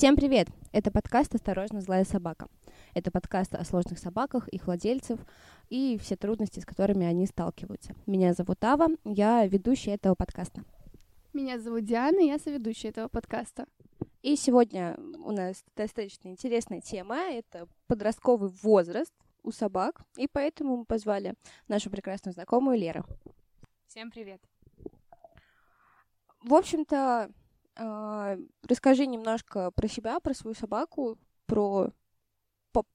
Всем привет! Это подкаст «Осторожно, злая собака». Это подкаст о сложных собаках, их владельцев и все трудности, с которыми они сталкиваются. Меня зовут Ава, я ведущая этого подкаста. Меня зовут Диана, я соведущая этого подкаста. И сегодня у нас достаточно интересная тема. Это подростковый возраст у собак. И поэтому мы позвали нашу прекрасную знакомую Леру. Всем привет. В общем-то, расскажи немножко про себя, про свою собаку, про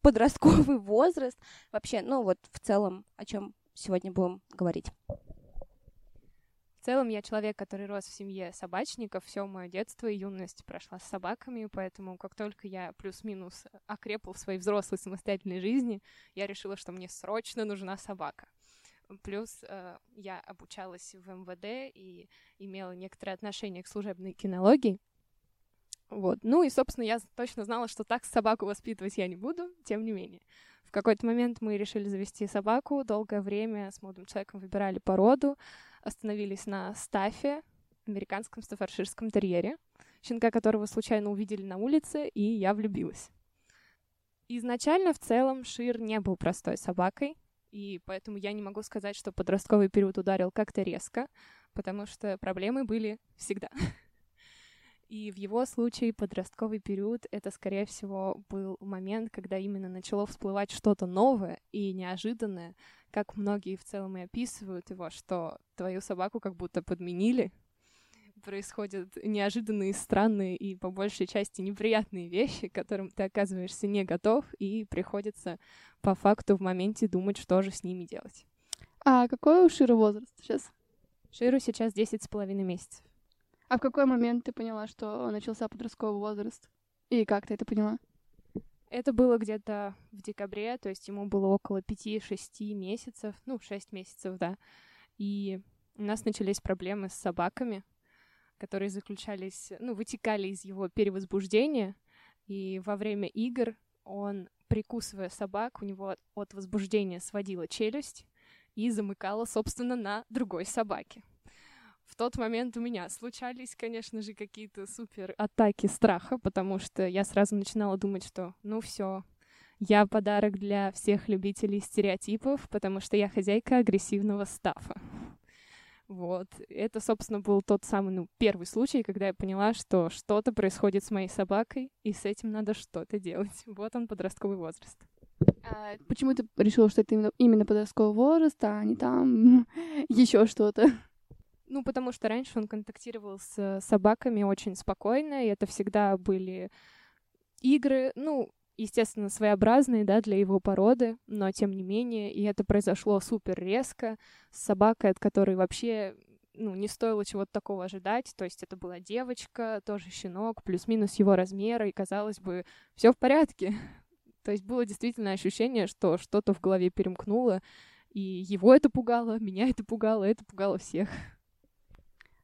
подростковый возраст. Вообще, ну вот в целом, о чем сегодня будем говорить. В целом, я человек, который рос в семье собачников. Все мое детство и юность прошла с собаками, поэтому как только я плюс-минус окрепла в своей взрослой самостоятельной жизни, я решила, что мне срочно нужна собака. Плюс э, я обучалась в МВД и имела некоторое отношение к служебной кинологии. Вот. Ну и, собственно, я точно знала, что так собаку воспитывать я не буду, тем не менее. В какой-то момент мы решили завести собаку. Долгое время с молодым человеком выбирали породу, остановились на стафе, американском стаффордширском терьере, щенка которого случайно увидели на улице, и я влюбилась. Изначально, в целом, Шир не был простой собакой, и поэтому я не могу сказать, что подростковый период ударил как-то резко, потому что проблемы были всегда. И в его случае подростковый период — это, скорее всего, был момент, когда именно начало всплывать что-то новое и неожиданное, как многие в целом и описывают его, что твою собаку как будто подменили, происходят неожиданные, странные и по большей части неприятные вещи, к которым ты оказываешься не готов, и приходится по факту в моменте думать, что же с ними делать. А какой у Шира возраст сейчас? Ширу сейчас 10 с половиной месяцев. А в какой момент ты поняла, что начался подростковый возраст? И как ты это поняла? Это было где-то в декабре, то есть ему было около 5-6 месяцев, ну, 6 месяцев, да. И у нас начались проблемы с собаками, которые заключались, ну, вытекали из его перевозбуждения. И во время игр он, прикусывая собак, у него от возбуждения сводила челюсть и замыкала, собственно, на другой собаке в тот момент у меня случались, конечно же, какие-то супер атаки страха, потому что я сразу начинала думать, что ну все, я подарок для всех любителей стереотипов, потому что я хозяйка агрессивного стафа. Вот. Это, собственно, был тот самый, ну, первый случай, когда я поняла, что что-то происходит с моей собакой, и с этим надо что-то делать. Вот он, подростковый возраст. А почему ты решила, что это именно, именно подростковый возраст, а не там еще что-то? Ну, потому что раньше он контактировал с собаками очень спокойно, и это всегда были игры, ну, естественно, своеобразные, да, для его породы, но тем не менее, и это произошло супер резко, с собакой, от которой вообще ну, не стоило чего-то такого ожидать. То есть это была девочка, тоже щенок, плюс-минус его размера, и казалось бы, все в порядке. То есть было действительно ощущение, что что-то в голове перемкнуло, и его это пугало, меня это пугало, это пугало всех.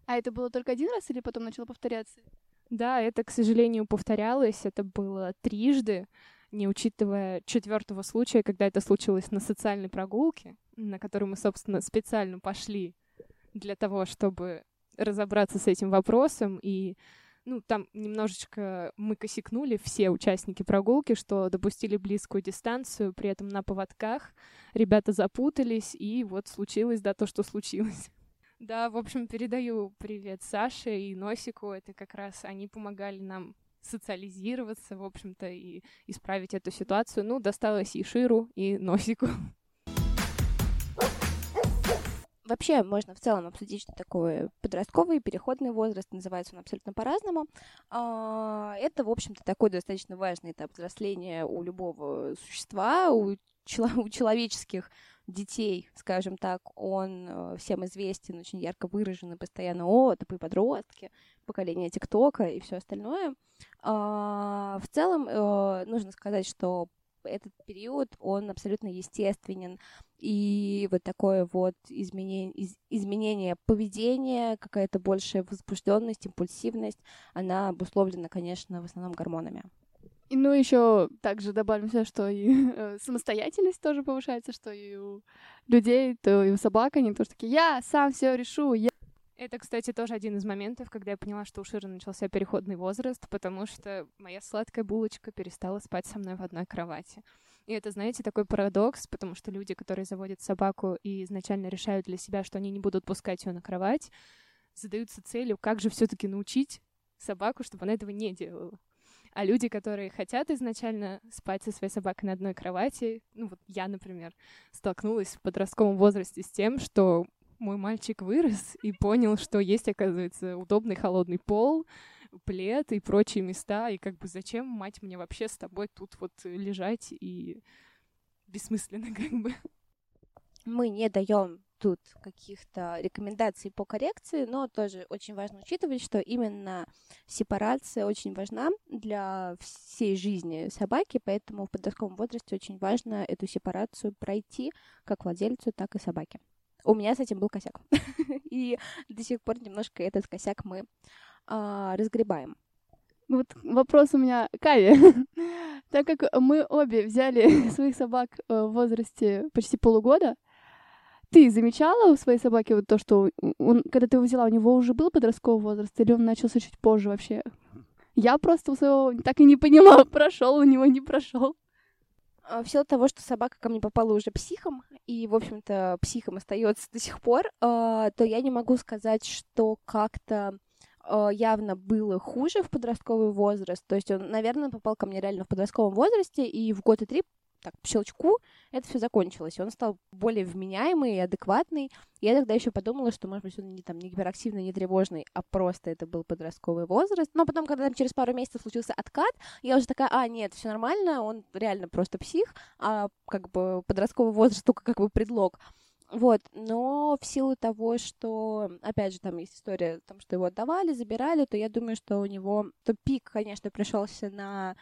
А это было только один раз или потом начало повторяться? Да, это, к сожалению, повторялось. Это было трижды, не учитывая четвертого случая, когда это случилось на социальной прогулке, на которую мы, собственно, специально пошли для того, чтобы разобраться с этим вопросом. И ну, там немножечко мы косякнули, все участники прогулки, что допустили близкую дистанцию, при этом на поводках ребята запутались, и вот случилось, да, то, что случилось. Да, в общем, передаю привет Саше и Носику. Это как раз они помогали нам социализироваться, в общем-то, и исправить эту ситуацию. Ну, досталось и Ширу, и Носику. Вообще можно в целом обсудить, что такое подростковый переходный возраст, называется он абсолютно по-разному. А, это, в общем-то, такой достаточно важный этап взросления у любого существа, у, у человеческих детей, скажем так, он э, всем известен, очень ярко выраженный, постоянно, о, тупые подростки, поколение ТикТока и все остальное. А, в целом, э, нужно сказать, что этот период, он абсолютно естественен, и вот такое вот изменение, из, изменение поведения, какая-то большая возбужденность, импульсивность, она обусловлена, конечно, в основном гормонами. И ну еще также добавим сюда, что и э, самостоятельность тоже повышается, что и у людей, то и у собак они тоже такие, я сам все решу, я Это, кстати, тоже один из моментов, когда я поняла, что у Ширы начался переходный возраст, потому что моя сладкая булочка перестала спать со мной в одной кровати. И это, знаете, такой парадокс, потому что люди, которые заводят собаку и изначально решают для себя, что они не будут пускать ее на кровать, задаются целью, как же все-таки научить собаку, чтобы она этого не делала. А люди, которые хотят изначально спать со своей собакой на одной кровати, ну вот я, например, столкнулась в подростковом возрасте с тем, что мой мальчик вырос и понял, что есть, оказывается, удобный холодный пол, плед и прочие места, и как бы зачем, мать, мне вообще с тобой тут вот лежать и бессмысленно как бы. Мы не даем тут каких-то рекомендаций по коррекции, но тоже очень важно учитывать, что именно сепарация очень важна для всей жизни собаки, поэтому в подростковом возрасте очень важно эту сепарацию пройти как владельцу, так и собаке. У меня с этим был косяк. И до сих пор немножко этот косяк мы а, разгребаем. Вот вопрос у меня Каве. так как мы обе взяли своих собак э, в возрасте почти полугода, ты замечала у своей собаки вот то, что он, когда ты его взяла, у него уже был подростковый возраст, или он начался чуть позже вообще? Я просто у своего так и не поняла, прошел у него, не прошел. А, в силу того, что собака ко мне попала уже психом, и, в общем-то, психом остается до сих пор, а, то я не могу сказать, что как-то а, явно было хуже в подростковый возраст. То есть он, наверное, попал ко мне реально в подростковом возрасте, и в год и три так, по щелчку это все закончилось. Он стал более вменяемый и адекватный. Я тогда еще подумала, что, может быть, он не, там, не гиперактивный, не тревожный, а просто это был подростковый возраст. Но потом, когда там через пару месяцев случился откат, я уже такая, а, нет, все нормально, он реально просто псих, а как бы подростковый возраст только как бы предлог. Вот, но в силу того, что, опять же, там есть история о что его отдавали, забирали, то я думаю, что у него, то пик, конечно, пришелся на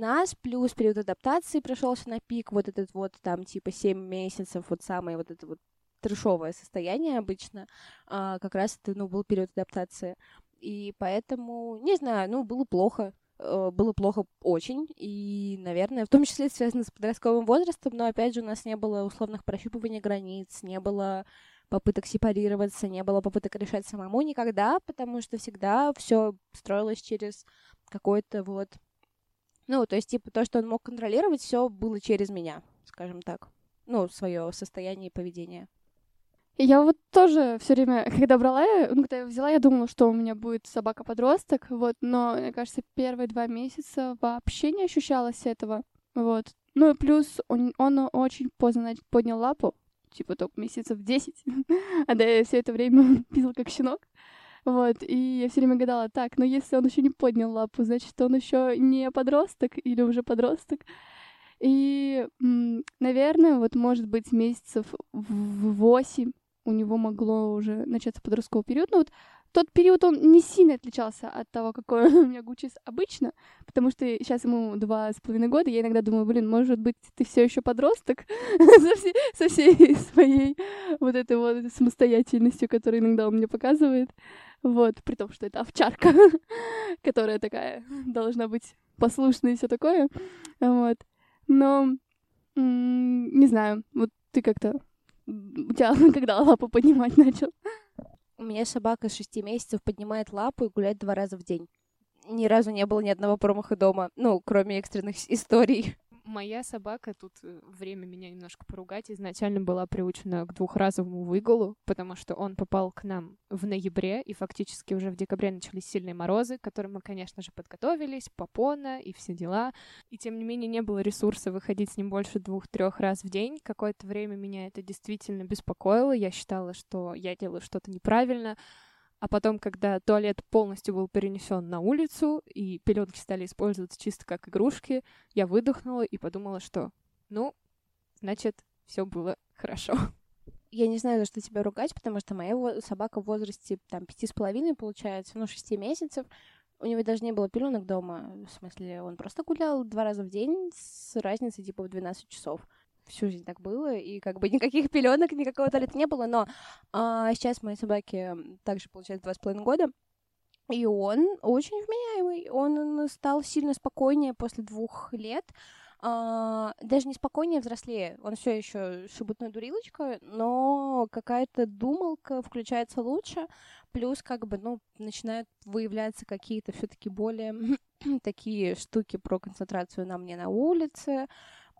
нас, плюс период адаптации пришелся на пик, вот этот вот там типа 7 месяцев, вот самое вот это вот трешовое состояние обычно, а, как раз это, ну, был период адаптации. И поэтому, не знаю, ну, было плохо, э, было плохо очень, и, наверное, в том числе связано с подростковым возрастом, но, опять же, у нас не было условных прощупываний границ, не было попыток сепарироваться, не было попыток решать самому никогда, потому что всегда все строилось через какой-то вот ну, то есть, типа, то, что он мог контролировать, все было через меня, скажем так. Ну, свое состояние и поведение. Я вот тоже все время, когда брала, ну, когда я взяла, я думала, что у меня будет собака-подросток, вот, но, мне кажется, первые два месяца вообще не ощущалось этого, вот. Ну и плюс он, он очень поздно поднял лапу, типа только месяцев 10, а да я все это время пила как щенок. Вот, и я все время гадала, так, но если он еще не поднял лапу, значит, он еще не подросток или уже подросток. И, наверное, вот, может быть, месяцев в восемь у него могло уже начаться подростковый период. Но вот тот период, он не сильно отличался от того, какой у меня Гучис обычно, потому что сейчас ему два с половиной года, я иногда думаю, блин, может быть, ты все еще подросток со, всей, со всей своей вот этой вот самостоятельностью, которую иногда он мне показывает. Вот, при том, что это овчарка, которая такая должна быть послушной и все такое. Вот. Но не знаю, вот ты как-то у тебя когда лапу поднимать начал? У меня собака шести месяцев поднимает лапу и гуляет два раза в день. Ни разу не было ни одного промаха дома, ну, кроме экстренных историй. Моя собака, тут э, время меня немножко поругать, изначально была приучена к двухразовому выгулу, потому что он попал к нам в ноябре, и фактически уже в декабре начались сильные морозы, к которым мы, конечно же, подготовились, попона и все дела. И тем не менее не было ресурса выходить с ним больше двух-трех раз в день. Какое-то время меня это действительно беспокоило. Я считала, что я делаю что-то неправильно. А потом, когда туалет полностью был перенесен на улицу, и пеленки стали использоваться чисто как игрушки, я выдохнула и подумала, что, ну, значит, все было хорошо. Я не знаю, за что тебя ругать, потому что моя собака в возрасте там пяти с половиной, получается, ну, шести месяцев, у него даже не было пеленок дома, в смысле, он просто гулял два раза в день с разницей типа в 12 часов всю жизнь так было, и как бы никаких пеленок, никакого туалета не было, но а, сейчас моей собаке также получается два с половиной года, и он очень вменяемый, он стал сильно спокойнее после двух лет, а, даже не спокойнее, взрослее. Он все еще шебутная дурилочка, но какая-то думалка включается лучше, плюс как бы, ну, начинают выявляться какие-то все-таки более такие штуки про концентрацию на мне на улице,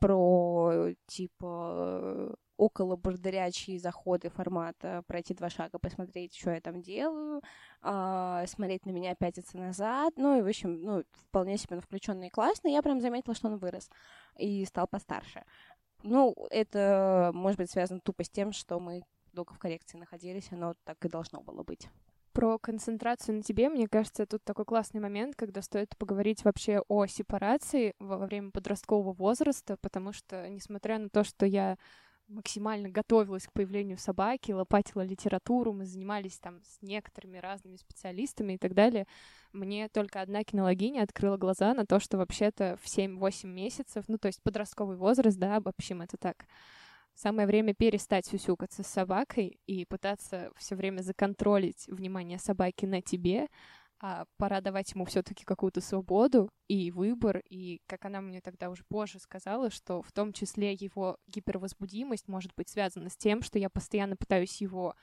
про типа около бордырячие заходы формата пройти два шага, посмотреть, что я там делаю, а, смотреть на меня, пятиться назад. Ну, и, в общем, ну, вполне себе включенный и классный. Я прям заметила, что он вырос и стал постарше. Ну, это, может быть, связано тупо с тем, что мы долго в коррекции находились, оно так и должно было быть. Про концентрацию на тебе, мне кажется, тут такой классный момент, когда стоит поговорить вообще о сепарации во время подросткового возраста, потому что, несмотря на то, что я максимально готовилась к появлению собаки, лопатила литературу, мы занимались там с некоторыми разными специалистами и так далее. Мне только одна кинологиня открыла глаза на то, что вообще-то в 7-8 месяцев, ну то есть подростковый возраст, да, обобщим это так, самое время перестать сюсюкаться с собакой и пытаться все время законтролить внимание собаки на тебе, а пора давать ему все-таки какую-то свободу и выбор. И как она мне тогда уже позже сказала, что в том числе его гипервозбудимость может быть связана с тем, что я постоянно пытаюсь его,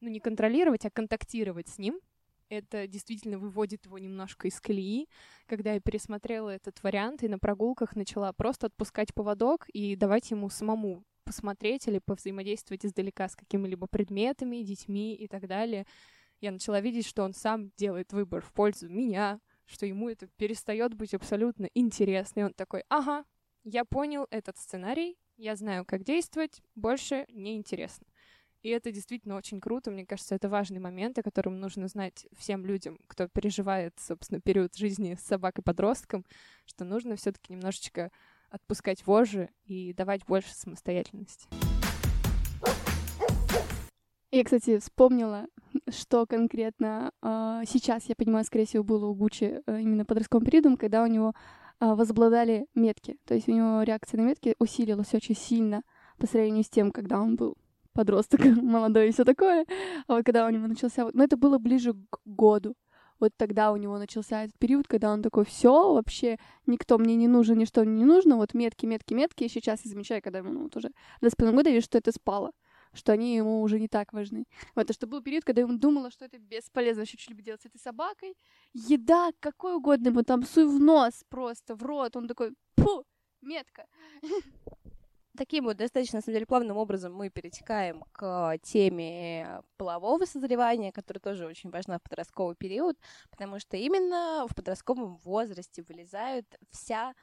ну, не контролировать, а контактировать с ним. Это действительно выводит его немножко из колеи. Когда я пересмотрела этот вариант и на прогулках начала просто отпускать поводок и давать ему самому посмотреть или повзаимодействовать издалека с какими-либо предметами, детьми и так далее, я начала видеть, что он сам делает выбор в пользу меня, что ему это перестает быть абсолютно интересно. И он такой, ага, я понял этот сценарий, я знаю, как действовать, больше не интересно. И это действительно очень круто. Мне кажется, это важный момент, о котором нужно знать всем людям, кто переживает, собственно, период жизни с собакой-подростком, что нужно все-таки немножечко отпускать вожжи и давать больше самостоятельности. Я, кстати, вспомнила, что конкретно э, сейчас, я понимаю, скорее всего, было у Гуччи э, именно подростковым периодом, когда у него э, возобладали метки. То есть у него реакция на метки усилилась очень сильно по сравнению с тем, когда он был подросток, молодой и все такое. А вот когда у него начался... Но это было ближе к году. Вот тогда у него начался этот период, когда он такой, все, вообще никто мне не нужен, ничто мне не нужно, вот метки, метки, метки. И сейчас я замечаю, когда ему ну, вот уже 25 года, вижу, что это спало что они ему уже не так важны. Вот, а что был период, когда я думала, что это бесполезно вообще что-либо делать с этой собакой. Еда, какой угодно ему там, суй в нос просто, в рот. Он такой, пу, метка. Таким вот достаточно, на самом деле, плавным образом мы перетекаем к теме полового созревания, которая тоже очень важна в подростковый период, потому что именно в подростковом возрасте вылезает вся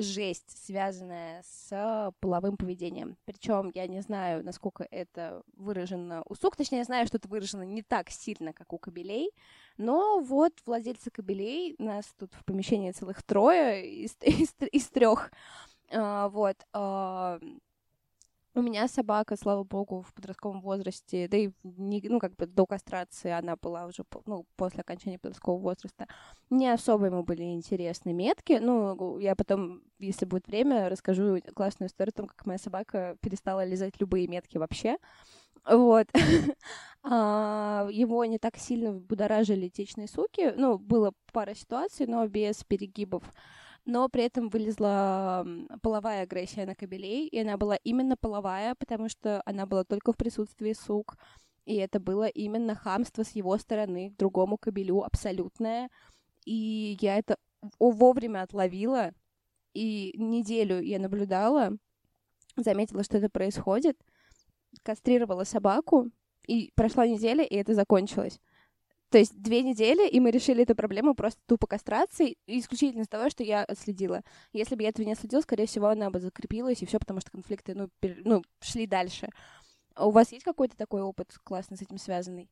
жесть, связанная с половым поведением. Причем я не знаю, насколько это выражено у сук, точнее, я знаю, что это выражено не так сильно, как у кобелей, но вот владельцы кобелей, нас тут в помещении целых трое из, из, из трех, вот, а, у меня собака, слава богу, в подростковом возрасте, да и не, ну, как бы до кастрации она была уже, ну, после окончания подросткового возраста, не особо ему были интересны метки. Ну, я потом, если будет время, расскажу классную историю о том, как моя собака перестала лизать любые метки вообще. Вот. А, его не так сильно будоражили течные суки. Ну, было пара ситуаций, но без перегибов но при этом вылезла половая агрессия на кобелей, и она была именно половая, потому что она была только в присутствии сук, и это было именно хамство с его стороны к другому кобелю абсолютное, и я это вовремя отловила, и неделю я наблюдала, заметила, что это происходит, кастрировала собаку, и прошла неделя, и это закончилось. То есть две недели, и мы решили эту проблему просто тупо кастрацией, исключительно из того, что я отследила. Если бы я этого не отследила, скорее всего, она бы закрепилась, и все, потому что конфликты, ну, пер... ну, шли дальше. А у вас есть какой-то такой опыт классный с этим связанный?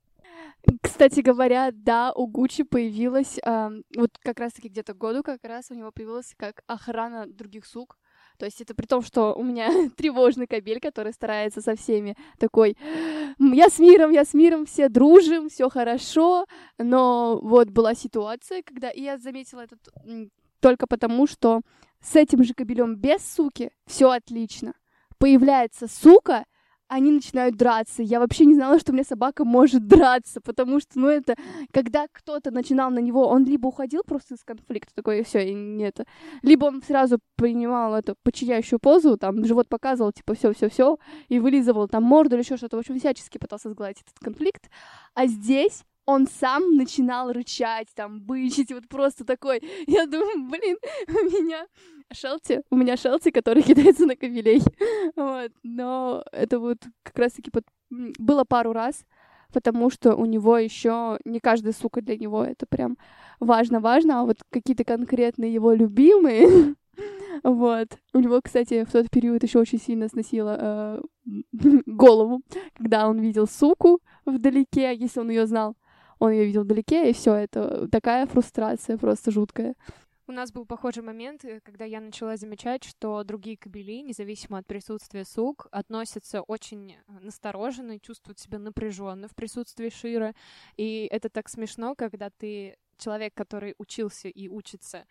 Кстати говоря, да, у Гуччи появилась, э, вот как раз-таки где-то году как раз у него появилась как охрана других сук. То есть это при том, что у меня тревожный кабель, который старается со всеми такой, я с миром, я с миром, все дружим, все хорошо, но вот была ситуация, когда и я заметила это только потому, что с этим же кабелем без суки все отлично. Появляется сука, они начинают драться. Я вообще не знала, что у меня собака может драться, потому что, ну, это, когда кто-то начинал на него, он либо уходил просто из конфликта, такой, все, и нет, либо он сразу принимал эту подчиняющую позу, там, живот показывал, типа, все, все, все, и вылизывал там морду или еще что-то, в общем, всячески пытался сгладить этот конфликт. А здесь он сам начинал рычать, там, бычить, вот просто такой. Я думаю, блин, у меня Шелти, у меня Шелти, который кидается на кабелей. вот. Но это вот как раз-таки под... было пару раз, потому что у него еще не каждая сука для него это прям важно-важно, а вот какие-то конкретные его любимые, вот. У него, кстати, в тот период еще очень сильно сносило э, голову, когда он видел суку вдалеке, если он ее знал он ее видел вдалеке, и все, это такая фрустрация просто жуткая. У нас был похожий момент, э, когда я начала замечать, что другие кобели, независимо от присутствия сук, относятся очень э, настороженно, чувствуют себя напряженно в присутствии Шира. И это так смешно, когда ты человек, который учился и учится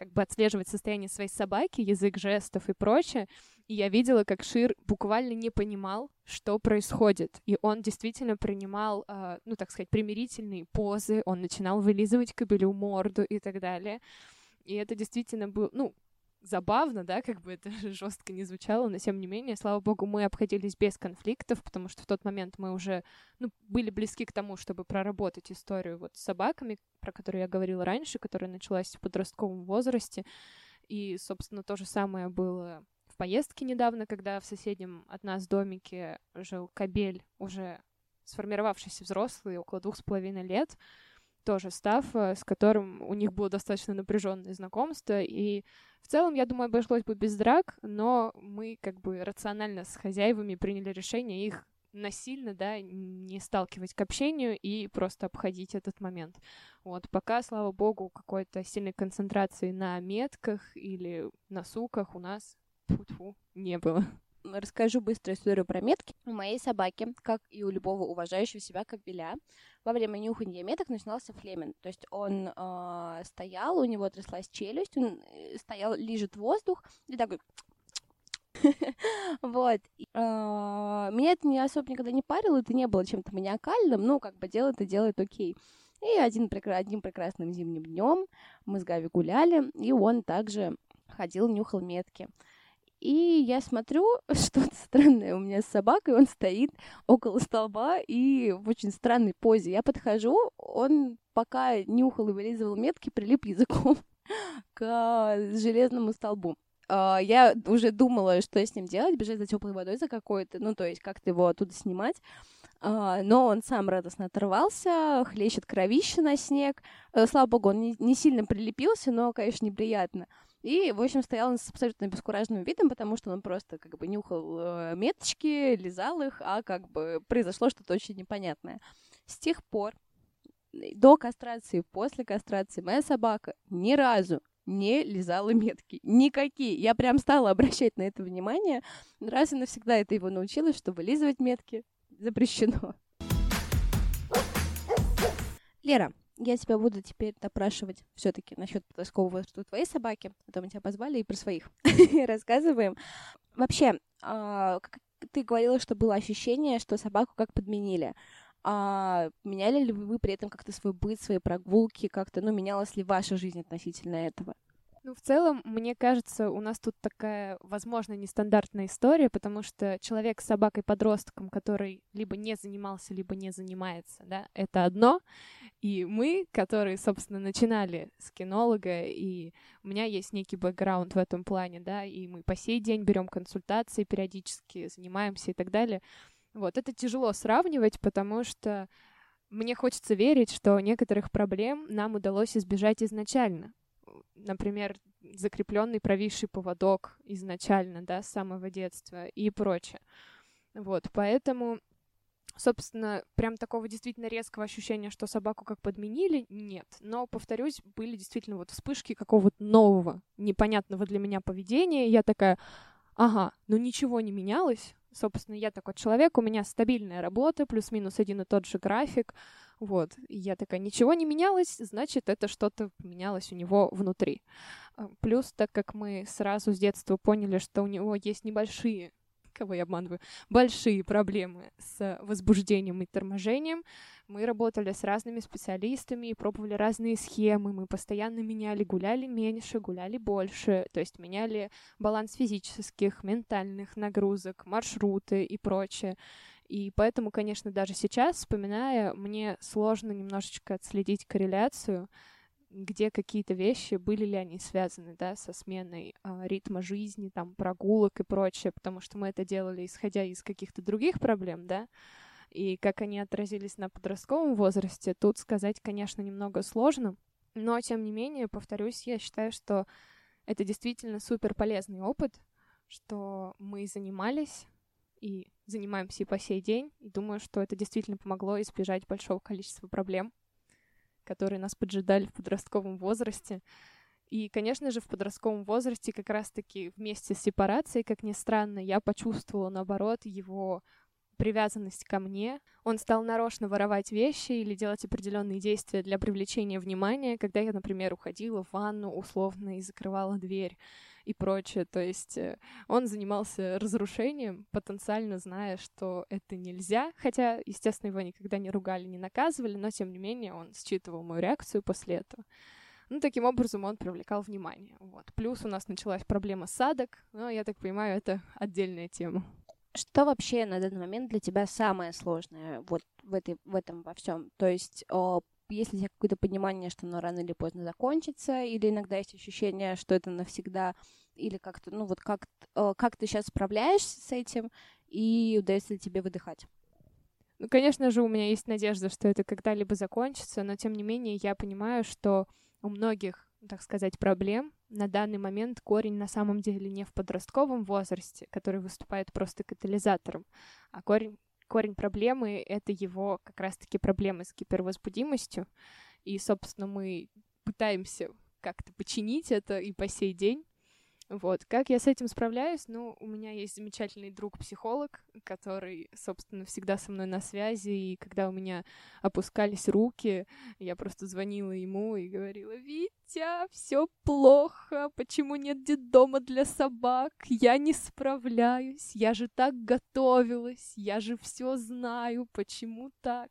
как бы отслеживать состояние своей собаки, язык жестов и прочее. И я видела, как Шир буквально не понимал, что происходит. И он действительно принимал, э, ну, так сказать, примирительные позы, он начинал вылизывать кобелю морду и так далее. И это действительно был, ну, забавно, да, как бы это жестко не звучало, но тем не менее, слава богу, мы обходились без конфликтов, потому что в тот момент мы уже, ну, были близки к тому, чтобы проработать историю вот с собаками, про которую я говорила раньше, которая началась в подростковом возрасте, и, собственно, то же самое было в поездке недавно, когда в соседнем от нас домике жил кабель, уже сформировавшийся взрослый, около двух с половиной лет, тоже став, э, с которым у них было достаточно напряженное знакомство. И в целом, я думаю, обошлось бы без драк, но мы как бы рационально с хозяевами приняли решение их насильно, да, не сталкивать к общению и просто обходить этот момент. Вот, пока, слава богу, какой-то сильной концентрации на метках или на суках у нас фу не было расскажу быстро историю про метки. У моей собаки, как и у любого уважающего себя кобеля, во время нюхания меток начинался флемин. То есть он э, стоял, у него тряслась челюсть, он э, стоял, лежит воздух и такой вот. А, меня это не особо никогда не парило, это не было чем-то маниакальным, ну, как бы дело это делает окей. И один, одним прекрасным зимним днем мы с Гави гуляли, и он также ходил, нюхал метки. И я смотрю, что-то странное у меня с собакой, он стоит около столба и в очень странной позе. Я подхожу, он пока нюхал и вылизывал метки, прилип языком к железному столбу. А, я уже думала, что с ним делать, бежать за теплой водой за какой-то, ну, то есть как-то его оттуда снимать. Uh, но он сам радостно оторвался, хлещет кровище на снег. Uh, слава богу, он не сильно прилепился, но, конечно, неприятно. И, в общем, стоял он с абсолютно бескуражным видом, потому что он просто как бы нюхал э, меточки, лизал их, а как бы произошло что-то очень непонятное. С тех пор, до кастрации, после кастрации, моя собака ни разу не лизала метки. Никакие. Я прям стала обращать на это внимание. Раз и навсегда это его научилась, что вылизывать метки запрещено. Лера, я тебя буду теперь допрашивать все-таки насчет подросткового возраста твоей собаки. А то мы тебя позвали и про своих рассказываем. Вообще, а, ты говорила, что было ощущение, что собаку как подменили. А меняли ли вы при этом как-то свой быт, свои прогулки, как-то, ну, менялась ли ваша жизнь относительно этого? Ну, в целом, мне кажется, у нас тут такая, возможно, нестандартная история, потому что человек с собакой-подростком, который либо не занимался, либо не занимается, да, это одно. И мы, которые, собственно, начинали с кинолога, и у меня есть некий бэкграунд в этом плане, да, и мы по сей день берем консультации периодически, занимаемся и так далее. Вот, это тяжело сравнивать, потому что мне хочется верить, что некоторых проблем нам удалось избежать изначально например, закрепленный провисший поводок изначально, да, с самого детства и прочее. Вот, поэтому, собственно, прям такого действительно резкого ощущения, что собаку как подменили, нет. Но, повторюсь, были действительно вот вспышки какого-то нового, непонятного для меня поведения. Я такая, ага, ну ничего не менялось. Собственно, я такой человек, у меня стабильная работа, плюс-минус один и тот же график, вот. И я такая, ничего не менялось, значит, это что-то поменялось у него внутри. А, плюс, так как мы сразу с детства поняли, что у него есть небольшие кого я обманываю, большие проблемы с возбуждением и торможением. Мы работали с разными специалистами и пробовали разные схемы. Мы постоянно меняли, гуляли меньше, гуляли больше. То есть меняли баланс физических, ментальных нагрузок, маршруты и прочее. И поэтому, конечно, даже сейчас, вспоминая, мне сложно немножечко отследить корреляцию где какие-то вещи, были ли они связаны, да, со сменой э, ритма жизни, там, прогулок и прочее, потому что мы это делали, исходя из каких-то других проблем, да, и как они отразились на подростковом возрасте, тут сказать, конечно, немного сложно, но, тем не менее, повторюсь, я считаю, что это действительно супер полезный опыт, что мы занимались и занимаемся и по сей день, и думаю, что это действительно помогло избежать большого количества проблем, которые нас поджидали в подростковом возрасте. И, конечно же, в подростковом возрасте как раз-таки вместе с сепарацией, как ни странно, я почувствовала, наоборот, его привязанность ко мне. Он стал нарочно воровать вещи или делать определенные действия для привлечения внимания, когда я, например, уходила в ванну условно и закрывала дверь и прочее. То есть э, он занимался разрушением, потенциально зная, что это нельзя, хотя, естественно, его никогда не ругали, не наказывали, но, тем не менее, он считывал мою реакцию после этого. Ну, таким образом он привлекал внимание. Вот. Плюс у нас началась проблема садок, но, я так понимаю, это отдельная тема. Что вообще на данный момент для тебя самое сложное вот в, этой, в этом во всем? То есть есть ли у тебя какое-то понимание, что оно рано или поздно закончится, или иногда есть ощущение, что это навсегда, или как-то, ну вот как, э, как ты сейчас справляешься с этим, и удается ли тебе выдыхать? Ну, конечно же, у меня есть надежда, что это когда-либо закончится, но тем не менее я понимаю, что у многих, так сказать, проблем на данный момент корень на самом деле не в подростковом возрасте, который выступает просто катализатором, а корень корень проблемы — это его как раз-таки проблемы с гипервозбудимостью. И, собственно, мы пытаемся как-то починить это и по сей день. Вот. Как я с этим справляюсь? Ну, у меня есть замечательный друг-психолог, который, собственно, всегда со мной на связи, и когда у меня опускались руки, я просто звонила ему и говорила, «Витя, все плохо, почему нет детдома для собак? Я не справляюсь, я же так готовилась, я же все знаю, почему так?»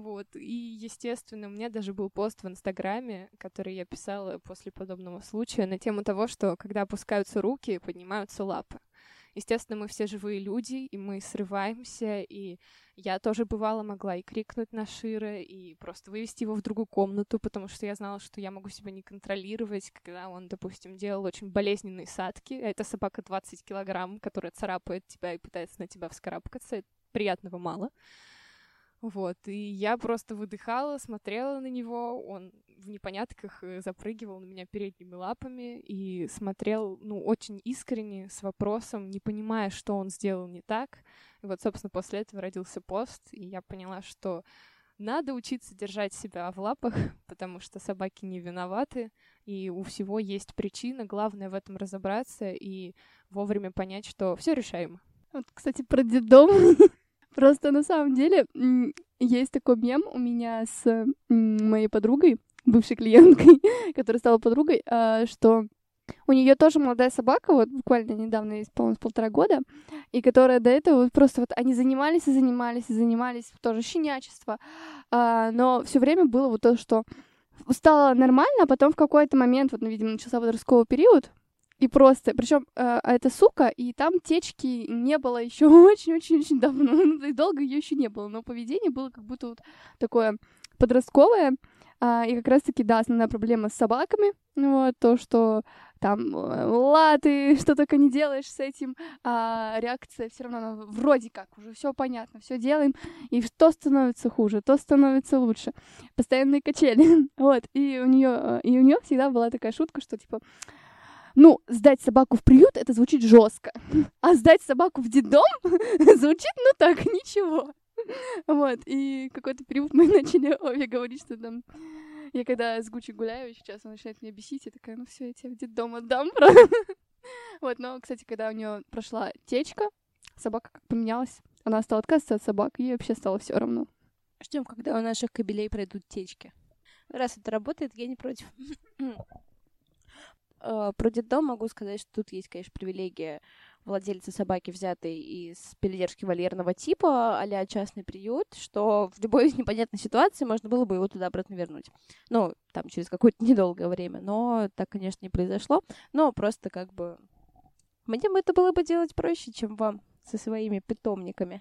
Вот. И, естественно, у меня даже был пост в Инстаграме, который я писала после подобного случая, на тему того, что когда опускаются руки, поднимаются лапы. Естественно, мы все живые люди, и мы срываемся, и я тоже бывало могла и крикнуть на Шира, и просто вывести его в другую комнату, потому что я знала, что я могу себя не контролировать, когда он, допустим, делал очень болезненные садки. Это собака 20 килограмм, которая царапает тебя и пытается на тебя вскарабкаться. Приятного мало. Вот, и я просто выдыхала, смотрела на него, он в непонятках э, запрыгивал на меня передними лапами и смотрел, ну, очень искренне, с вопросом, не понимая, что он сделал не так. И вот, собственно, после этого родился пост, и я поняла, что надо учиться держать себя в лапах, потому что собаки не виноваты, и у всего есть причина. Главное в этом разобраться и вовремя понять, что все решаемо. Вот, кстати, про детдом. Просто на самом деле есть такой мем у меня с моей подругой, бывшей клиенткой, которая стала подругой, а, что у нее тоже молодая собака, вот буквально недавно исполнилось полтора года, и которая до этого вот просто вот они занимались и занимались и занимались, тоже щенячество, а, но все время было вот то, что стало нормально, а потом в какой-то момент, вот, ну, видимо, начался подростковый период, и просто, причем э, это сука, и там течки не было еще очень-очень-очень давно, ну, и долго ее еще не было, но поведение было как будто вот такое подростковое, а, и как раз-таки, да, основная проблема с собаками, вот, то, что там, ла, ты что только не делаешь с этим, а реакция все равно вроде как уже все понятно, все делаем, и то становится хуже, то становится лучше, постоянные качели, вот, и у нее и у нее всегда была такая шутка, что типа ну, сдать собаку в приют, это звучит жестко. А сдать собаку в детдом звучит, ну так, ничего. Вот, и какой-то период мы начали обе говорить, что там... Я когда с Гучи гуляю, сейчас он начинает меня бесить, я такая, ну все, я тебя в детдом отдам, Вот, но, кстати, когда у нее прошла течка, собака как поменялась. Она стала отказываться от собак, и вообще стало все равно. Ждем, когда у наших кобелей пройдут течки. Раз это работает, я не против. Э, про детдом могу сказать, что тут есть, конечно, привилегия владельцы собаки, взятой из пеледерски вольерного типа, а частный приют, что в любой непонятной ситуации можно было бы его туда обратно вернуть. Ну, там, через какое-то недолгое время. Но так, конечно, не произошло. Но просто как бы... Мне бы это было бы делать проще, чем вам со своими питомниками.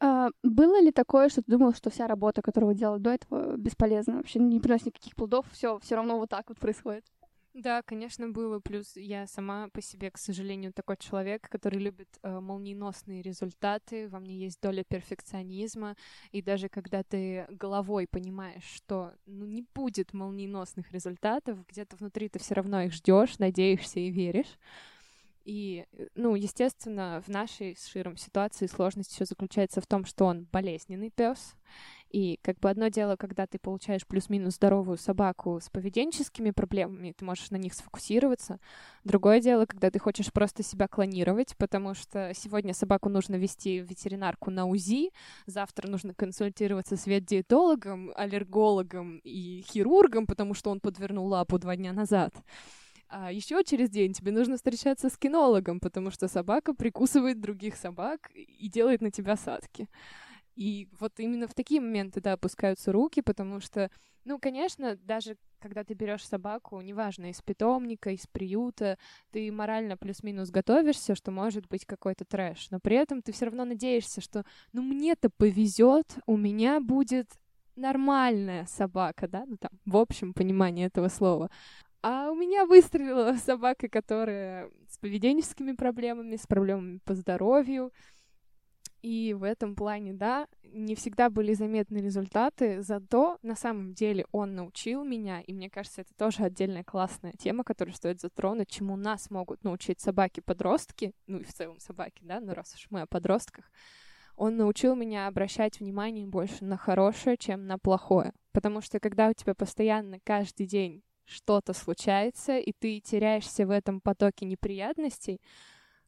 А, было ли такое, что ты думал, что вся работа, которую вы делали до этого, бесполезна, вообще не приносит никаких плодов, все все равно вот так вот происходит? Да, конечно, было. Плюс я сама по себе, к сожалению, такой человек, который любит э, молниеносные результаты. Во мне есть доля перфекционизма. И даже когда ты головой понимаешь, что ну, не будет молниеносных результатов, где-то внутри ты все равно их ждешь, надеешься и веришь. И, э, ну, естественно, в нашей с Широм ситуации сложность еще заключается в том, что он болезненный пес. И как бы одно дело, когда ты получаешь плюс-минус здоровую собаку с поведенческими проблемами, ты можешь на них сфокусироваться. Другое дело, когда ты хочешь просто себя клонировать, потому что сегодня собаку нужно вести в ветеринарку на УЗИ, завтра нужно консультироваться с ветдиетологом, аллергологом и хирургом, потому что он подвернул лапу два дня назад. А еще через день тебе нужно встречаться с кинологом, потому что собака прикусывает других собак и делает на тебя садки. И вот именно в такие моменты, да, опускаются руки, потому что, ну, конечно, даже когда ты берешь собаку, неважно, из питомника, из приюта, ты морально плюс-минус готовишься, что может быть какой-то трэш, но при этом ты все равно надеешься, что, ну, мне-то повезет, у меня будет нормальная собака, да, ну там, в общем понимании этого слова. А у меня выстрелила собака, которая с поведенческими проблемами, с проблемами по здоровью. И в этом плане, да, не всегда были заметны результаты, зато на самом деле он научил меня, и мне кажется, это тоже отдельная классная тема, которую стоит затронуть, чему нас могут научить собаки-подростки, ну и в целом собаки, да, ну раз уж мы о подростках, он научил меня обращать внимание больше на хорошее, чем на плохое. Потому что когда у тебя постоянно каждый день что-то случается, и ты теряешься в этом потоке неприятностей,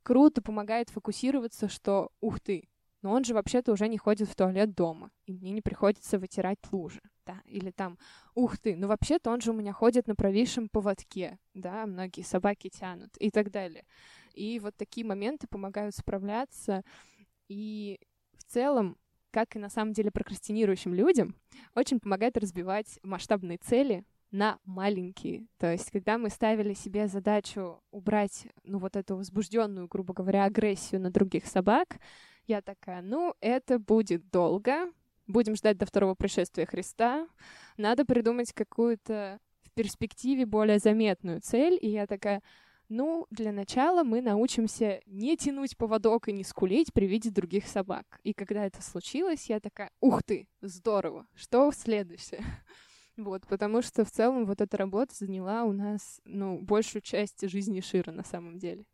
круто помогает фокусироваться, что ух ты, но он же вообще-то уже не ходит в туалет дома, и мне не приходится вытирать лужи, да, или там, ух ты, ну вообще-то он же у меня ходит на провисшем поводке, да, многие собаки тянут и так далее. И вот такие моменты помогают справляться, и в целом как и на самом деле прокрастинирующим людям, очень помогает разбивать масштабные цели на маленькие. То есть, когда мы ставили себе задачу убрать, ну, вот эту возбужденную, грубо говоря, агрессию на других собак, я такая, ну, это будет долго, будем ждать до второго пришествия Христа, надо придумать какую-то в перспективе более заметную цель, и я такая, ну, для начала мы научимся не тянуть поводок и не скулить при виде других собак. И когда это случилось, я такая, ух ты, здорово, что следующее? Вот, потому что в целом вот эта работа заняла у нас, ну, большую часть жизни Шира на самом деле.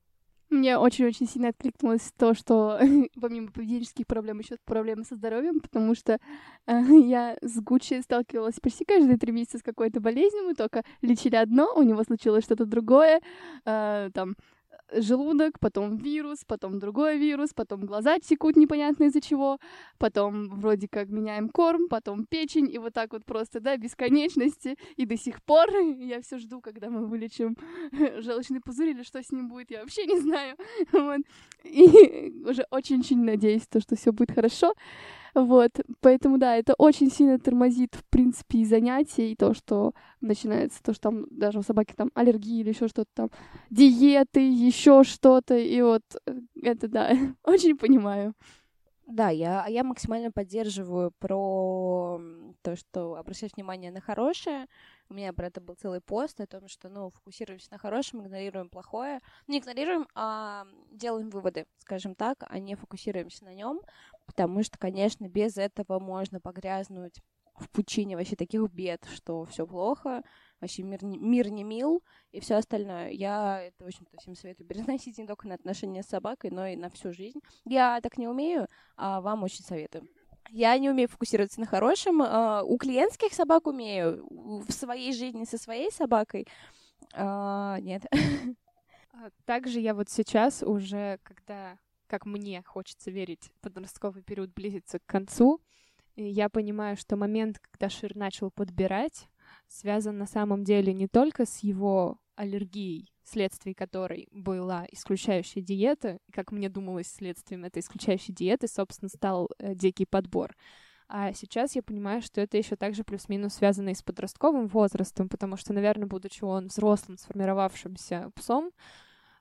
Мне очень-очень сильно откликнулось то, что помимо поведенческих проблем еще проблемы со здоровьем, потому что э, я с Гуччи сталкивалась почти каждые три месяца с какой-то болезнью, мы только лечили одно, у него случилось что-то другое, э, там желудок, потом вирус, потом другой вирус, потом глаза текут непонятно из-за чего, потом вроде как меняем корм, потом печень, и вот так вот просто, да, бесконечности. И до сих пор я все жду, когда мы вылечим желчный пузырь или что с ним будет, я вообще не знаю. Вот. И уже очень-очень надеюсь, то, что все будет хорошо. Вот, поэтому, да, это очень сильно тормозит, в принципе, и занятия, и то, что начинается, то, что там даже у собаки там аллергии или еще что-то там, диеты, еще что-то, и вот э, это, да, очень понимаю. Да, я, я максимально поддерживаю про то, что обращать внимание на хорошее, у меня про это был целый пост о том, что, ну, фокусируемся на хорошем, игнорируем плохое. Не игнорируем, а делаем выводы, скажем так, а не фокусируемся на нем, потому что, конечно, без этого можно погрязнуть в пучине вообще таких бед, что все плохо, вообще мир не, мир не мил и все остальное. Я это, в общем-то, всем советую переносить не только на отношения с собакой, но и на всю жизнь. Я так не умею, а вам очень советую. Я не умею фокусироваться на хорошем. Uh, у клиентских собак умею. В своей жизни со своей собакой uh, нет. А также я вот сейчас уже, когда, как мне хочется верить, подростковый период близится к концу, я понимаю, что момент, когда Шир начал подбирать, связан на самом деле не только с его аллергией, следствий которой была исключающая диета, как мне думалось, следствием этой исключающей диеты, собственно, стал э, дикий подбор. А сейчас я понимаю, что это еще также плюс-минус связано и с подростковым возрастом, потому что, наверное, будучи он взрослым, сформировавшимся псом,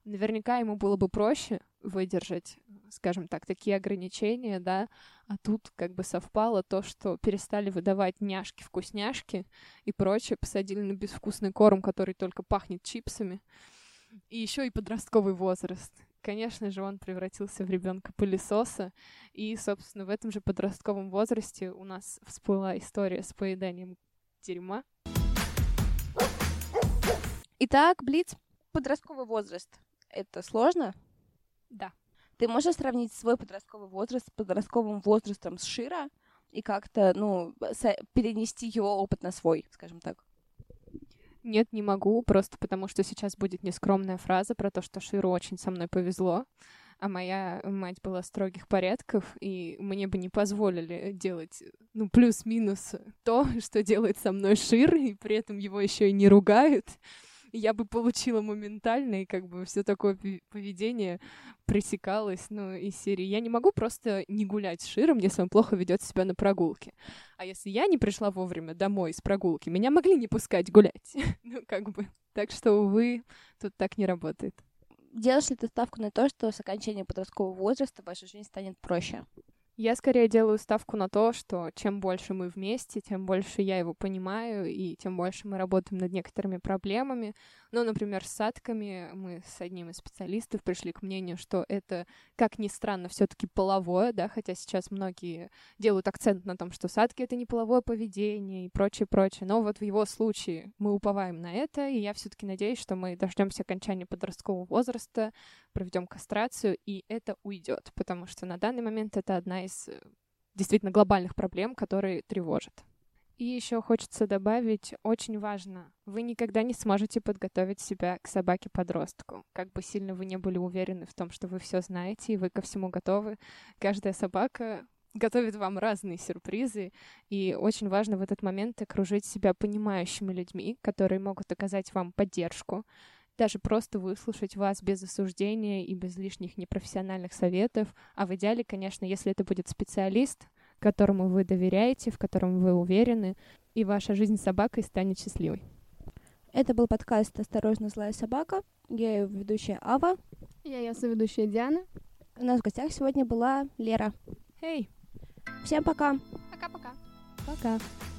наверняка ему было бы проще выдержать, скажем так, такие ограничения, да, а тут как бы совпало то, что перестали выдавать няшки-вкусняшки и прочее, посадили на безвкусный корм, который только пахнет чипсами, и еще и подростковый возраст. Конечно же, он превратился в ребенка пылесоса, и, собственно, в этом же подростковом возрасте у нас всплыла история с поеданием дерьма. Итак, Блиц, подростковый возраст. Это сложно? Да. Ты можешь сравнить свой подростковый возраст с подростковым возрастом с Шира и как-то, ну, перенести его опыт на свой, скажем так? Нет, не могу, просто потому что сейчас будет нескромная фраза про то, что Ширу очень со мной повезло, а моя мать была строгих порядков, и мне бы не позволили делать, ну, плюс-минус то, что делает со мной Шир, и при этом его еще и не ругают я бы получила моментально, и как бы все такое поведение пресекалось, ну, из серии. Я не могу просто не гулять с Широм, если он плохо ведет себя на прогулке. А если я не пришла вовремя домой с прогулки, меня могли не пускать гулять. ну, как бы. Так что, увы, тут так не работает. Делаешь ли ты ставку на то, что с окончанием подросткового возраста ваша жизнь станет проще? Я скорее делаю ставку на то, что чем больше мы вместе, тем больше я его понимаю, и тем больше мы работаем над некоторыми проблемами. Ну, например, с садками мы с одним из специалистов пришли к мнению, что это, как ни странно, все таки половое, да, хотя сейчас многие делают акцент на том, что садки — это не половое поведение и прочее, прочее. Но вот в его случае мы уповаем на это, и я все таки надеюсь, что мы дождемся окончания подросткового возраста, проведем кастрацию, и это уйдет, потому что на данный момент это одна из э, действительно глобальных проблем, которые тревожат. И еще хочется добавить, очень важно, вы никогда не сможете подготовить себя к собаке-подростку. Как бы сильно вы не были уверены в том, что вы все знаете и вы ко всему готовы, каждая собака готовит вам разные сюрпризы, и очень важно в этот момент окружить себя понимающими людьми, которые могут оказать вам поддержку, даже просто выслушать вас без осуждения и без лишних непрофессиональных советов, а в идеале, конечно, если это будет специалист, которому вы доверяете, в котором вы уверены, и ваша жизнь с собакой станет счастливой. Это был подкаст «Осторожно, злая собака». Я ее ведущая Ава. Я ее соведущая Диана. У нас в гостях сегодня была Лера. Эй! Всем пока! Пока-пока! Пока! -пока. пока.